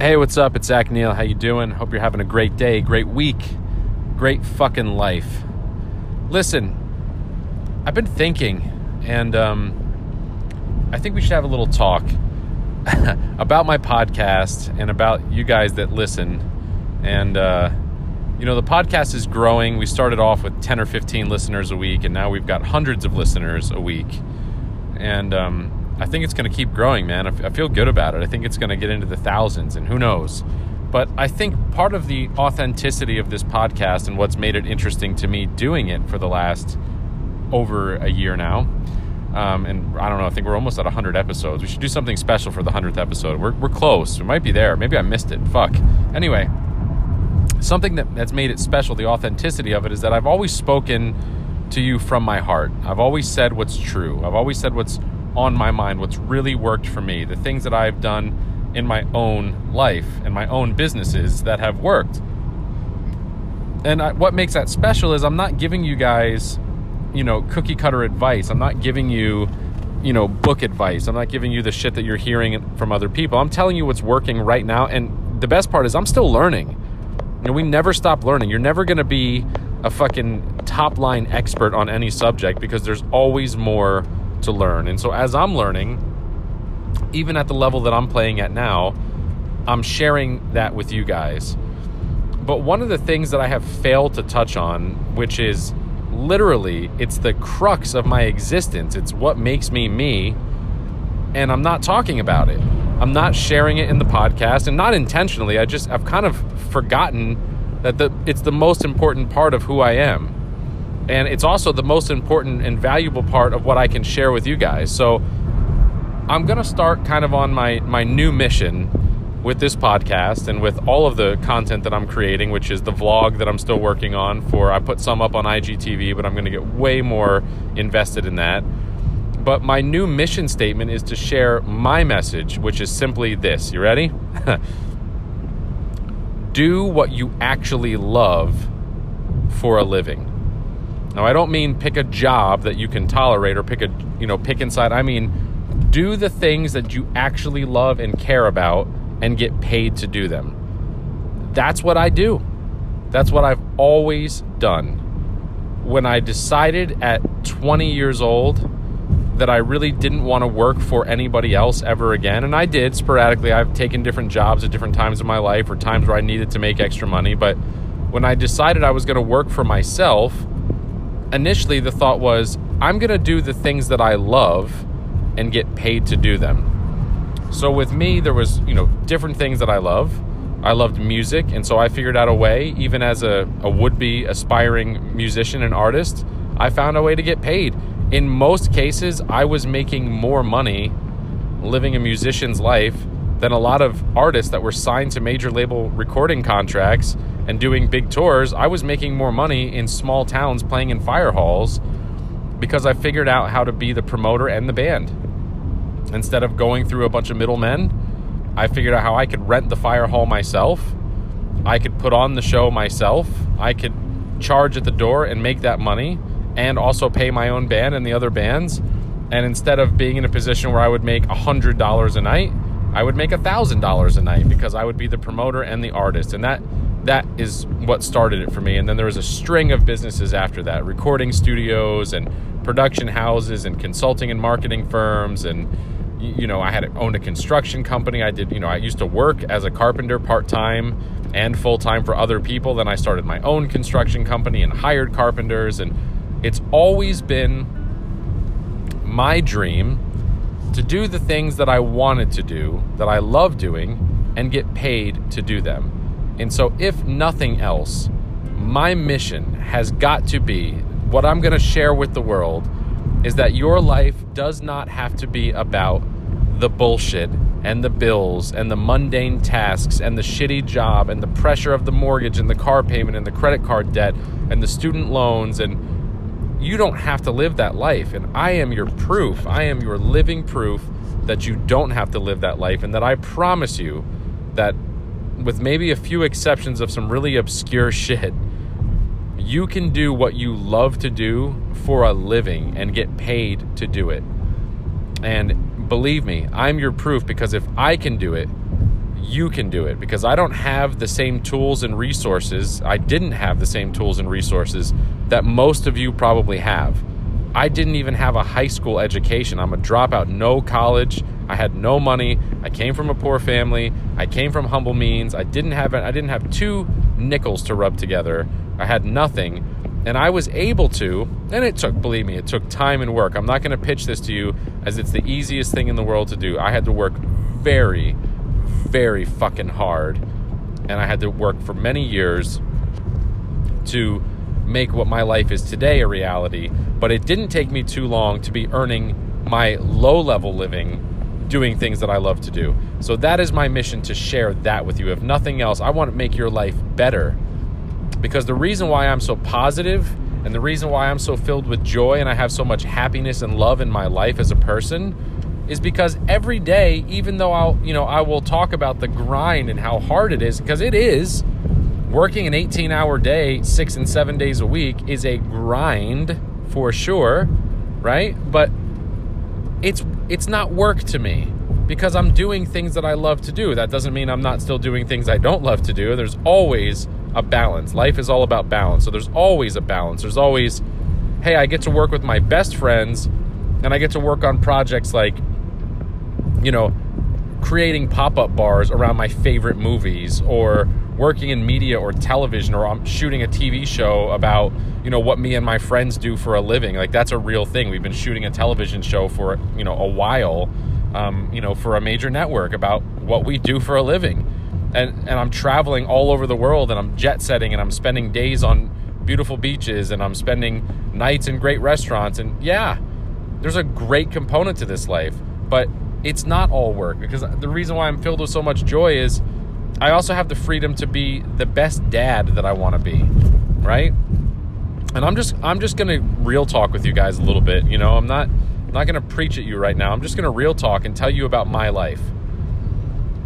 Hey, what's up? It's Zach Neal. How you doing? Hope you're having a great day, great week, great fucking life. Listen, I've been thinking, and um, I think we should have a little talk about my podcast and about you guys that listen. And uh, you know, the podcast is growing. We started off with 10 or 15 listeners a week, and now we've got hundreds of listeners a week. And um, I think it's going to keep growing, man. I feel good about it. I think it's going to get into the thousands, and who knows. But I think part of the authenticity of this podcast and what's made it interesting to me doing it for the last over a year now, um, and I don't know, I think we're almost at 100 episodes. We should do something special for the 100th episode. We're, we're close. We might be there. Maybe I missed it. Fuck. Anyway, something that, that's made it special, the authenticity of it, is that I've always spoken to you from my heart. I've always said what's true. I've always said what's on my mind, what's really worked for me, the things that I've done in my own life and my own businesses that have worked. And I, what makes that special is I'm not giving you guys, you know, cookie cutter advice. I'm not giving you, you know, book advice. I'm not giving you the shit that you're hearing from other people. I'm telling you what's working right now. And the best part is I'm still learning. You know, we never stop learning. You're never going to be a fucking top line expert on any subject because there's always more to learn. And so as I'm learning, even at the level that I'm playing at now, I'm sharing that with you guys. But one of the things that I have failed to touch on, which is literally it's the crux of my existence, it's what makes me me, and I'm not talking about it. I'm not sharing it in the podcast and not intentionally. I just I've kind of forgotten that the it's the most important part of who I am and it's also the most important and valuable part of what I can share with you guys. So I'm going to start kind of on my my new mission with this podcast and with all of the content that I'm creating, which is the vlog that I'm still working on for I put some up on IGTV, but I'm going to get way more invested in that. But my new mission statement is to share my message, which is simply this. You ready? Do what you actually love for a living. Now, I don't mean pick a job that you can tolerate or pick a, you know, pick inside. I mean, do the things that you actually love and care about and get paid to do them. That's what I do. That's what I've always done. When I decided at 20 years old that I really didn't want to work for anybody else ever again, and I did sporadically, I've taken different jobs at different times in my life or times where I needed to make extra money, but when I decided I was going to work for myself, initially the thought was I'm going to do the things that I love and get paid to do them. So with me there was, you know, different things that I love. I loved music and so I figured out a way even as a, a would-be aspiring musician and artist, I found a way to get paid. In most cases, I was making more money living a musician's life than a lot of artists that were signed to major label recording contracts and doing big tours, I was making more money in small towns playing in fire halls because I figured out how to be the promoter and the band. Instead of going through a bunch of middlemen, I figured out how I could rent the fire hall myself. I could put on the show myself. I could charge at the door and make that money and also pay my own band and the other bands. And instead of being in a position where I would make $100 a night, I would make $1,000 a night because I would be the promoter and the artist. And that that is what started it for me. And then there was a string of businesses after that recording studios and production houses and consulting and marketing firms. And, you know, I had owned a construction company. I did, you know, I used to work as a carpenter part time and full time for other people. Then I started my own construction company and hired carpenters. And it's always been my dream to do the things that I wanted to do, that I love doing, and get paid to do them. And so, if nothing else, my mission has got to be what I'm going to share with the world is that your life does not have to be about the bullshit and the bills and the mundane tasks and the shitty job and the pressure of the mortgage and the car payment and the credit card debt and the student loans and you don't have to live that life and I am your proof I am your living proof that you don't have to live that life and that I promise you that with maybe a few exceptions of some really obscure shit, you can do what you love to do for a living and get paid to do it. And believe me, I'm your proof because if I can do it, you can do it because I don't have the same tools and resources. I didn't have the same tools and resources that most of you probably have. I didn't even have a high school education. I'm a dropout, no college. I had no money. I came from a poor family. I came from humble means. I didn't have I didn't have two nickels to rub together. I had nothing. And I was able to, and it took, believe me, it took time and work. I'm not going to pitch this to you as it's the easiest thing in the world to do. I had to work very, very fucking hard. And I had to work for many years to make what my life is today a reality. But it didn't take me too long to be earning my low level living doing things that I love to do. So that is my mission to share that with you. If nothing else, I want to make your life better. Because the reason why I'm so positive and the reason why I'm so filled with joy and I have so much happiness and love in my life as a person is because every day, even though I'll, you know, I will talk about the grind and how hard it is, because it is, working an 18 hour day, six and seven days a week is a grind for sure, right? But it's it's not work to me because I'm doing things that I love to do. That doesn't mean I'm not still doing things I don't love to do. There's always a balance. Life is all about balance. So there's always a balance. There's always, hey, I get to work with my best friends and I get to work on projects like, you know, creating pop up bars around my favorite movies or working in media or television or I'm shooting a TV show about, you know, what me and my friends do for a living. Like that's a real thing. We've been shooting a television show for, you know, a while, um, you know, for a major network about what we do for a living. And, and I'm traveling all over the world and I'm jet setting and I'm spending days on beautiful beaches and I'm spending nights in great restaurants. And yeah, there's a great component to this life, but it's not all work because the reason why I'm filled with so much joy is I also have the freedom to be the best dad that I want to be, right? And I'm just I'm just going to real talk with you guys a little bit, you know. I'm not not going to preach at you right now. I'm just going to real talk and tell you about my life.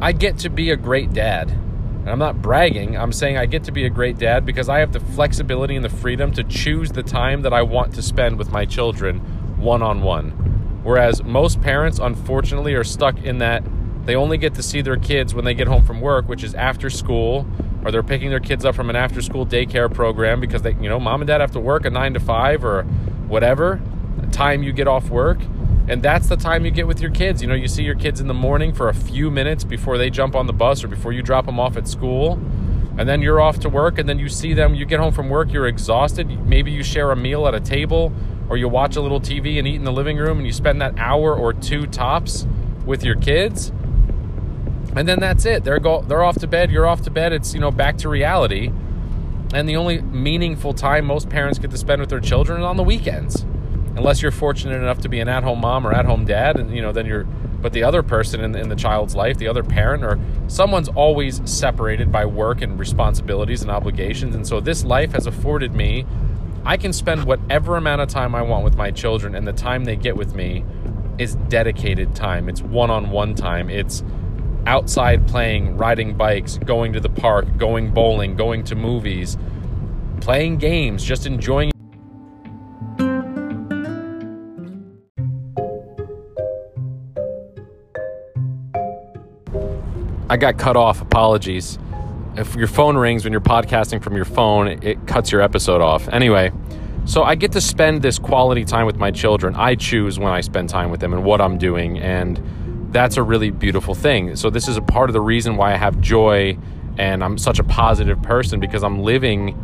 I get to be a great dad. And I'm not bragging. I'm saying I get to be a great dad because I have the flexibility and the freedom to choose the time that I want to spend with my children one on one. Whereas most parents, unfortunately, are stuck in that they only get to see their kids when they get home from work, which is after school, or they're picking their kids up from an after school daycare program because they, you know, mom and dad have to work a nine to five or whatever time you get off work. And that's the time you get with your kids. You know, you see your kids in the morning for a few minutes before they jump on the bus or before you drop them off at school. And then you're off to work, and then you see them. You get home from work, you're exhausted. Maybe you share a meal at a table, or you watch a little TV and eat in the living room, and you spend that hour or two tops with your kids and then that's it. They're go they're off to bed. You're off to bed. It's you know back to reality. And the only meaningful time most parents get to spend with their children is on the weekends, unless you're fortunate enough to be an at-home mom or at-home dad, and you know then you're. But the other person in, in the child's life, the other parent, or someone's always separated by work and responsibilities and obligations. And so this life has afforded me. I can spend whatever amount of time I want with my children, and the time they get with me is dedicated time. It's one-on-one time. It's outside playing, riding bikes, going to the park, going bowling, going to movies, playing games, just enjoying. I got cut off. Apologies. If your phone rings when you're podcasting from your phone, it cuts your episode off. Anyway, so I get to spend this quality time with my children. I choose when I spend time with them and what I'm doing. And that's a really beautiful thing. So this is a part of the reason why I have joy and I'm such a positive person because I'm living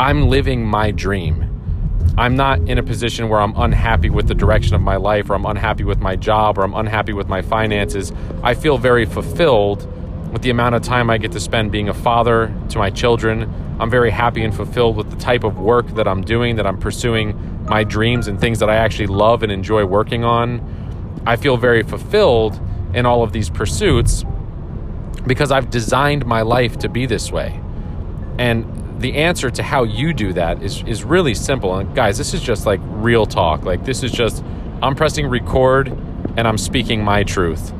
I'm living my dream. I'm not in a position where I'm unhappy with the direction of my life or I'm unhappy with my job or I'm unhappy with my finances. I feel very fulfilled with the amount of time I get to spend being a father to my children. I'm very happy and fulfilled with the type of work that I'm doing, that I'm pursuing my dreams and things that I actually love and enjoy working on. I feel very fulfilled in all of these pursuits because I've designed my life to be this way. And the answer to how you do that is is really simple. And guys, this is just like real talk. Like this is just I'm pressing record and I'm speaking my truth.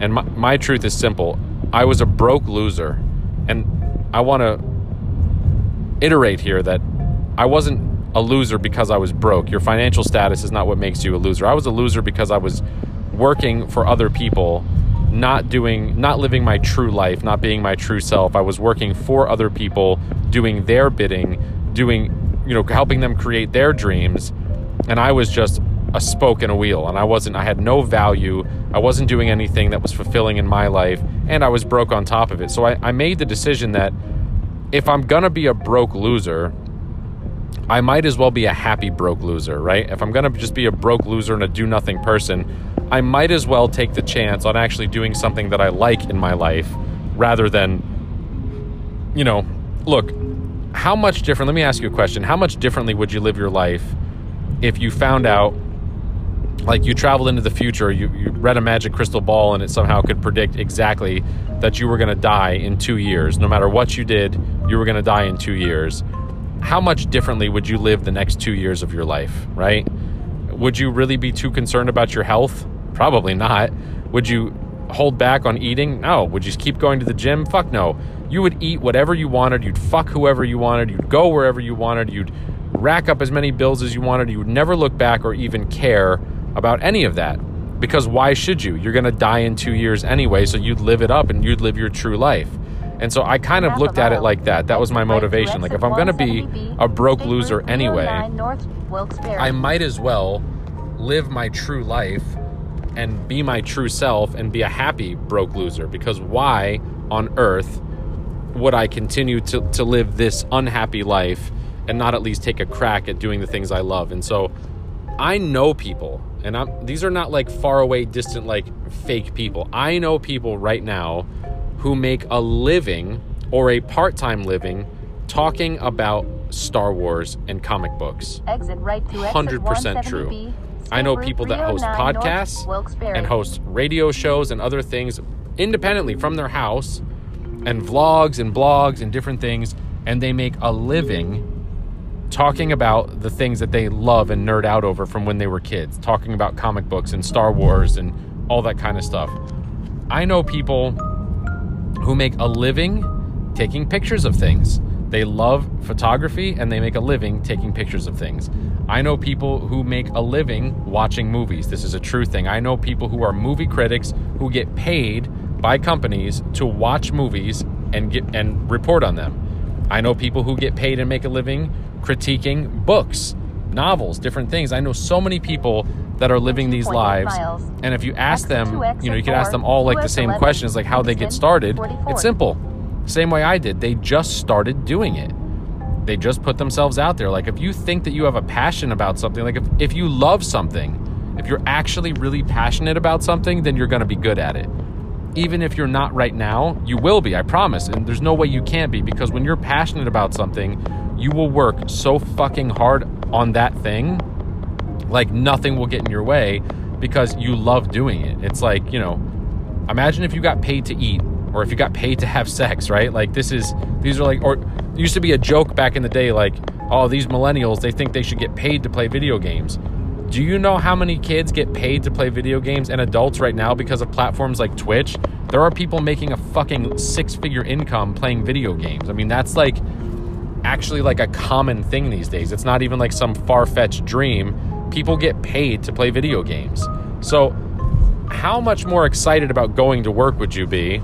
And my, my truth is simple. I was a broke loser. And I want to iterate here that I wasn't a loser because I was broke. Your financial status is not what makes you a loser. I was a loser because I was working for other people not doing, not living my true life, not being my true self. I was working for other people, doing their bidding, doing, you know, helping them create their dreams. And I was just a spoke in a wheel and I wasn't I had no value. I wasn't doing anything that was fulfilling in my life and I was broke on top of it. So I, I made the decision that if I'm gonna be a broke loser, I might as well be a happy broke loser, right? If I'm gonna just be a broke loser and a do nothing person, I might as well take the chance on actually doing something that I like in my life rather than, you know, look, how much different, let me ask you a question. How much differently would you live your life if you found out like you traveled into the future, you, you read a magic crystal ball and it somehow could predict exactly that you were going to die in two years. No matter what you did, you were going to die in two years. How much differently would you live the next two years of your life, right? Would you really be too concerned about your health? Probably not. Would you hold back on eating? No. Would you keep going to the gym? Fuck no. You would eat whatever you wanted. You'd fuck whoever you wanted. You'd go wherever you wanted. You'd rack up as many bills as you wanted. You would never look back or even care about any of that. Because why should you? You're going to die in two years anyway, so you'd live it up and you'd live your true life. And so I kind of looked at it like that. That was my motivation. Like, if I'm going to be a broke loser anyway, I might as well live my true life and be my true self and be a happy broke loser. Because why on earth would I continue to, to live this unhappy life and not at least take a crack at doing the things I love? And so I know people and I'm, these are not like far away, distant, like fake people. I know people right now who make a living or a part time living talking about Star Wars and comic books. Exit right to 100% true. I know people that host podcasts and host radio shows and other things independently from their house and vlogs and blogs and different things, and they make a living talking about the things that they love and nerd out over from when they were kids, talking about comic books and Star Wars and all that kind of stuff. I know people who make a living taking pictures of things. They love photography and they make a living taking pictures of things. I know people who make a living watching movies. This is a true thing. I know people who are movie critics who get paid by companies to watch movies and get and report on them. I know people who get paid and make a living critiquing books, novels, different things. I know so many people that are living these lives. And if you ask them, you know, you could ask them all like the same questions, like how they get started. It's simple. Same way I did. They just started doing it. They just put themselves out there. Like if you think that you have a passion about something, like if, if you love something, if you're actually really passionate about something, then you're going to be good at it. Even if you're not right now, you will be, I promise. And there's no way you can't be because when you're passionate about something, you will work so fucking hard on that thing, like nothing will get in your way because you love doing it. It's like, you know, imagine if you got paid to eat or if you got paid to have sex, right? Like this is these are like or used to be a joke back in the day like, "Oh, these millennials, they think they should get paid to play video games." Do you know how many kids get paid to play video games and adults right now because of platforms like Twitch? There are people making a fucking six-figure income playing video games. I mean, that's like actually like a common thing these days. It's not even like some far fetched dream. People get paid to play video games. So, how much more excited about going to work would you be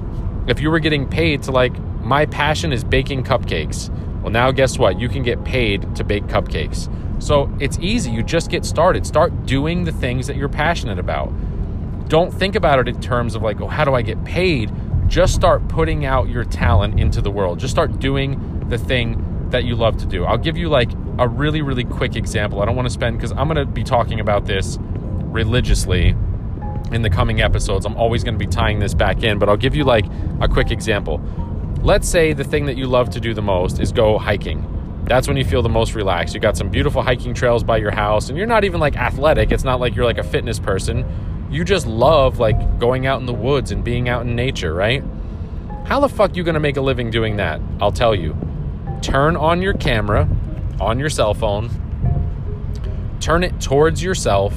if you were getting paid to like, my passion is baking cupcakes? Well, now guess what? You can get paid to bake cupcakes. So, it's easy. You just get started. Start doing the things that you're passionate about. Don't think about it in terms of like, oh, how do I get paid? Just start putting out your talent into the world. Just start doing the thing that you love to do. I'll give you like a really, really quick example. I don't want to spend, because I'm going to be talking about this religiously in the coming episodes. I'm always going to be tying this back in, but I'll give you like a quick example. Let's say the thing that you love to do the most is go hiking. That's when you feel the most relaxed. You got some beautiful hiking trails by your house, and you're not even like athletic. It's not like you're like a fitness person. You just love like going out in the woods and being out in nature, right? How the fuck you going to make a living doing that? I'll tell you turn on your camera on your cell phone, turn it towards yourself,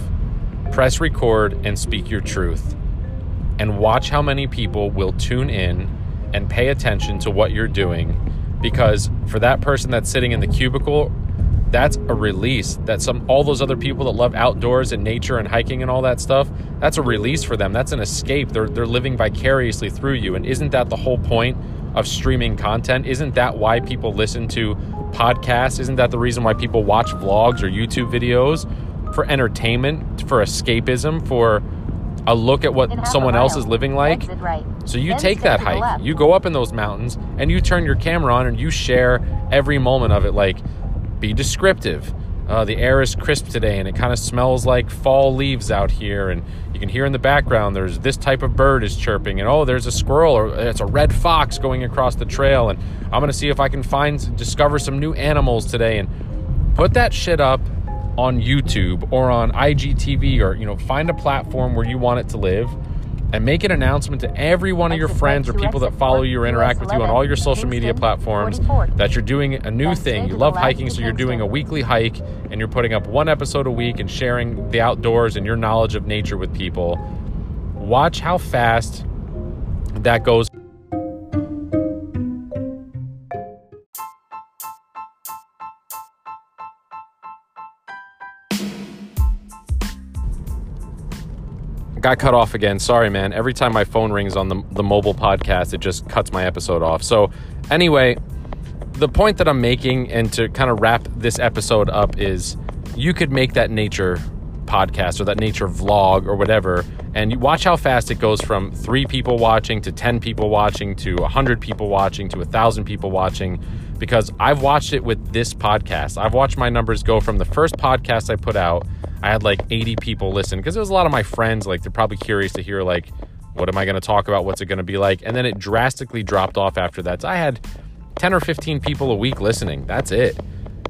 press record, and speak your truth. And watch how many people will tune in and pay attention to what you're doing. Because for that person that's sitting in the cubicle, that's a release. That some all those other people that love outdoors and nature and hiking and all that stuff that's a release for them. That's an escape. They're they're living vicariously through you. And isn't that the whole point of streaming content isn't that why people listen to podcasts isn't that the reason why people watch vlogs or YouTube videos for entertainment for escapism for a look at what someone else is living like. Right. So you then take that hike, you go up in those mountains, and you turn your camera on and you share every moment of it. Like, be descriptive. Uh, the air is crisp today and it kind of smells like fall leaves out here and you can hear in the background there's this type of bird is chirping and oh there's a squirrel or it's a red fox going across the trail and i'm to see if i can find discover some new animals today and put that shit up on YouTube or on IGTV or you know find a platform where you want it to live and make an announcement to every one of your friends or people that follow you or interact with you on all your social media platforms that you're doing a new thing. You love hiking, so you're doing a weekly hike and you're putting up one episode a week and sharing the outdoors and your knowledge of nature with people. Watch how fast that goes. Got cut off again. Sorry, man. Every time my phone rings on the, the mobile podcast, it just cuts my episode off. So, anyway, the point that I'm making, and to kind of wrap this episode up, is you could make that nature podcast or that nature vlog or whatever, and you watch how fast it goes from three people watching to 10 people watching to 100 people watching to 1,000 people watching. Because I've watched it with this podcast. I've watched my numbers go from the first podcast I put out I had like 80 people listen because it was a lot of my friends. Like they're probably curious to hear like, what am I going to talk about? What's it going to be like? And then it drastically dropped off after that. So I had 10 or 15 people a week listening. That's it.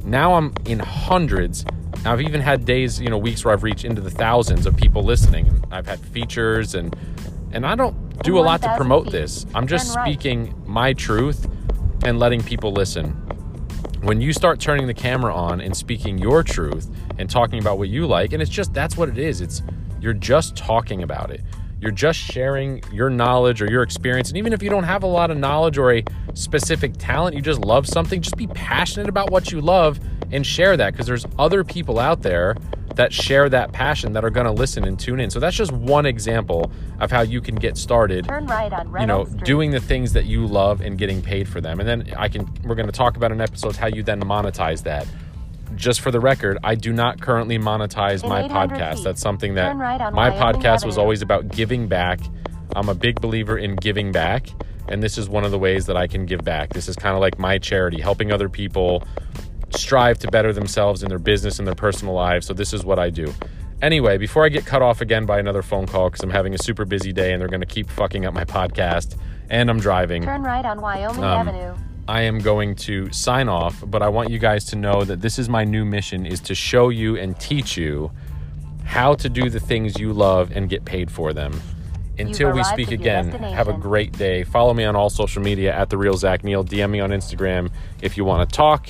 Now I'm in hundreds. Now I've even had days, you know, weeks where I've reached into the thousands of people listening. I've had features and and I don't do a lot to promote this. I'm just speaking my truth and letting people listen when you start turning the camera on and speaking your truth and talking about what you like and it's just that's what it is it's you're just talking about it you're just sharing your knowledge or your experience and even if you don't have a lot of knowledge or a specific talent you just love something just be passionate about what you love and share that because there's other people out there that share that passion that are going to listen and tune in. So that's just one example of how you can get started. Turn right on you know, Street. doing the things that you love and getting paid for them. And then I can we're going to talk about an episode how you then monetize that. Just for the record, I do not currently monetize in my podcast. Feet. That's something that right my Wyoming podcast Avenue. was always about giving back. I'm a big believer in giving back, and this is one of the ways that I can give back. This is kind of like my charity, helping other people strive to better themselves in their business and their personal lives. So this is what I do. Anyway, before I get cut off again by another phone call because I'm having a super busy day and they're going to keep fucking up my podcast and I'm driving. Turn right on Wyoming um, Avenue. I am going to sign off, but I want you guys to know that this is my new mission is to show you and teach you how to do the things you love and get paid for them. Until we speak again, have a great day. Follow me on all social media at the real Zach Neil. DM me on Instagram if you want to talk.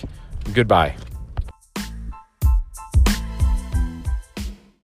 Goodbye.